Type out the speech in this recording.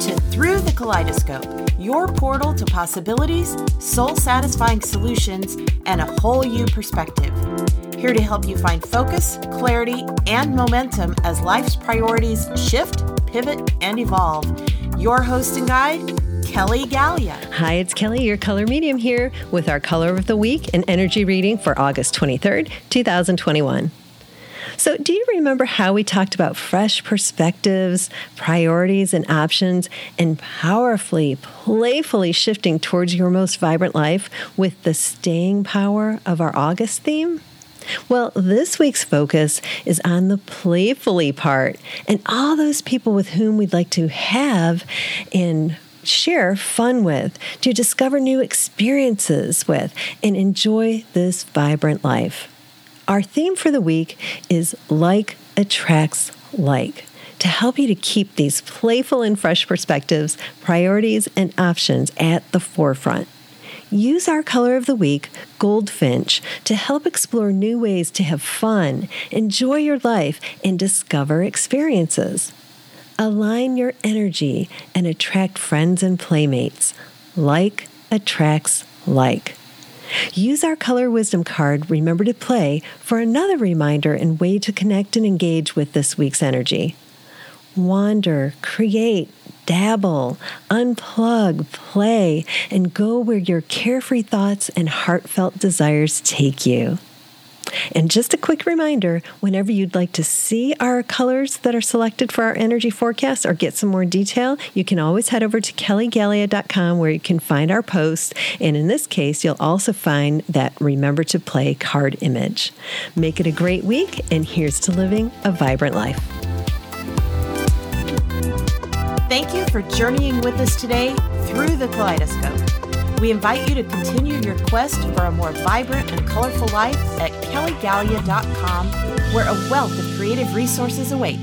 To Through the Kaleidoscope, your portal to possibilities, soul satisfying solutions, and a whole you perspective. Here to help you find focus, clarity, and momentum as life's priorities shift, pivot, and evolve. Your host and guide, Kelly Galea. Hi, it's Kelly, your color medium here with our color of the week and energy reading for August 23rd, 2021. So, do you remember how we talked about fresh perspectives, priorities, and options, and powerfully, playfully shifting towards your most vibrant life with the staying power of our August theme? Well, this week's focus is on the playfully part and all those people with whom we'd like to have and share fun with, to discover new experiences with, and enjoy this vibrant life. Our theme for the week is like attracts like to help you to keep these playful and fresh perspectives, priorities, and options at the forefront. Use our color of the week, Goldfinch, to help explore new ways to have fun, enjoy your life, and discover experiences. Align your energy and attract friends and playmates. Like attracts like. Use our Color Wisdom card, Remember to Play, for another reminder and way to connect and engage with this week's energy. Wander, create, dabble, unplug, play, and go where your carefree thoughts and heartfelt desires take you. And just a quick reminder whenever you'd like to see our colors that are selected for our energy forecast or get some more detail, you can always head over to kellygalea.com where you can find our post. And in this case, you'll also find that Remember to Play card image. Make it a great week, and here's to living a vibrant life. Thank you for journeying with us today through the kaleidoscope. We invite you to continue your quest for a more vibrant and colorful life at kellygalea.com, where a wealth of creative resources await.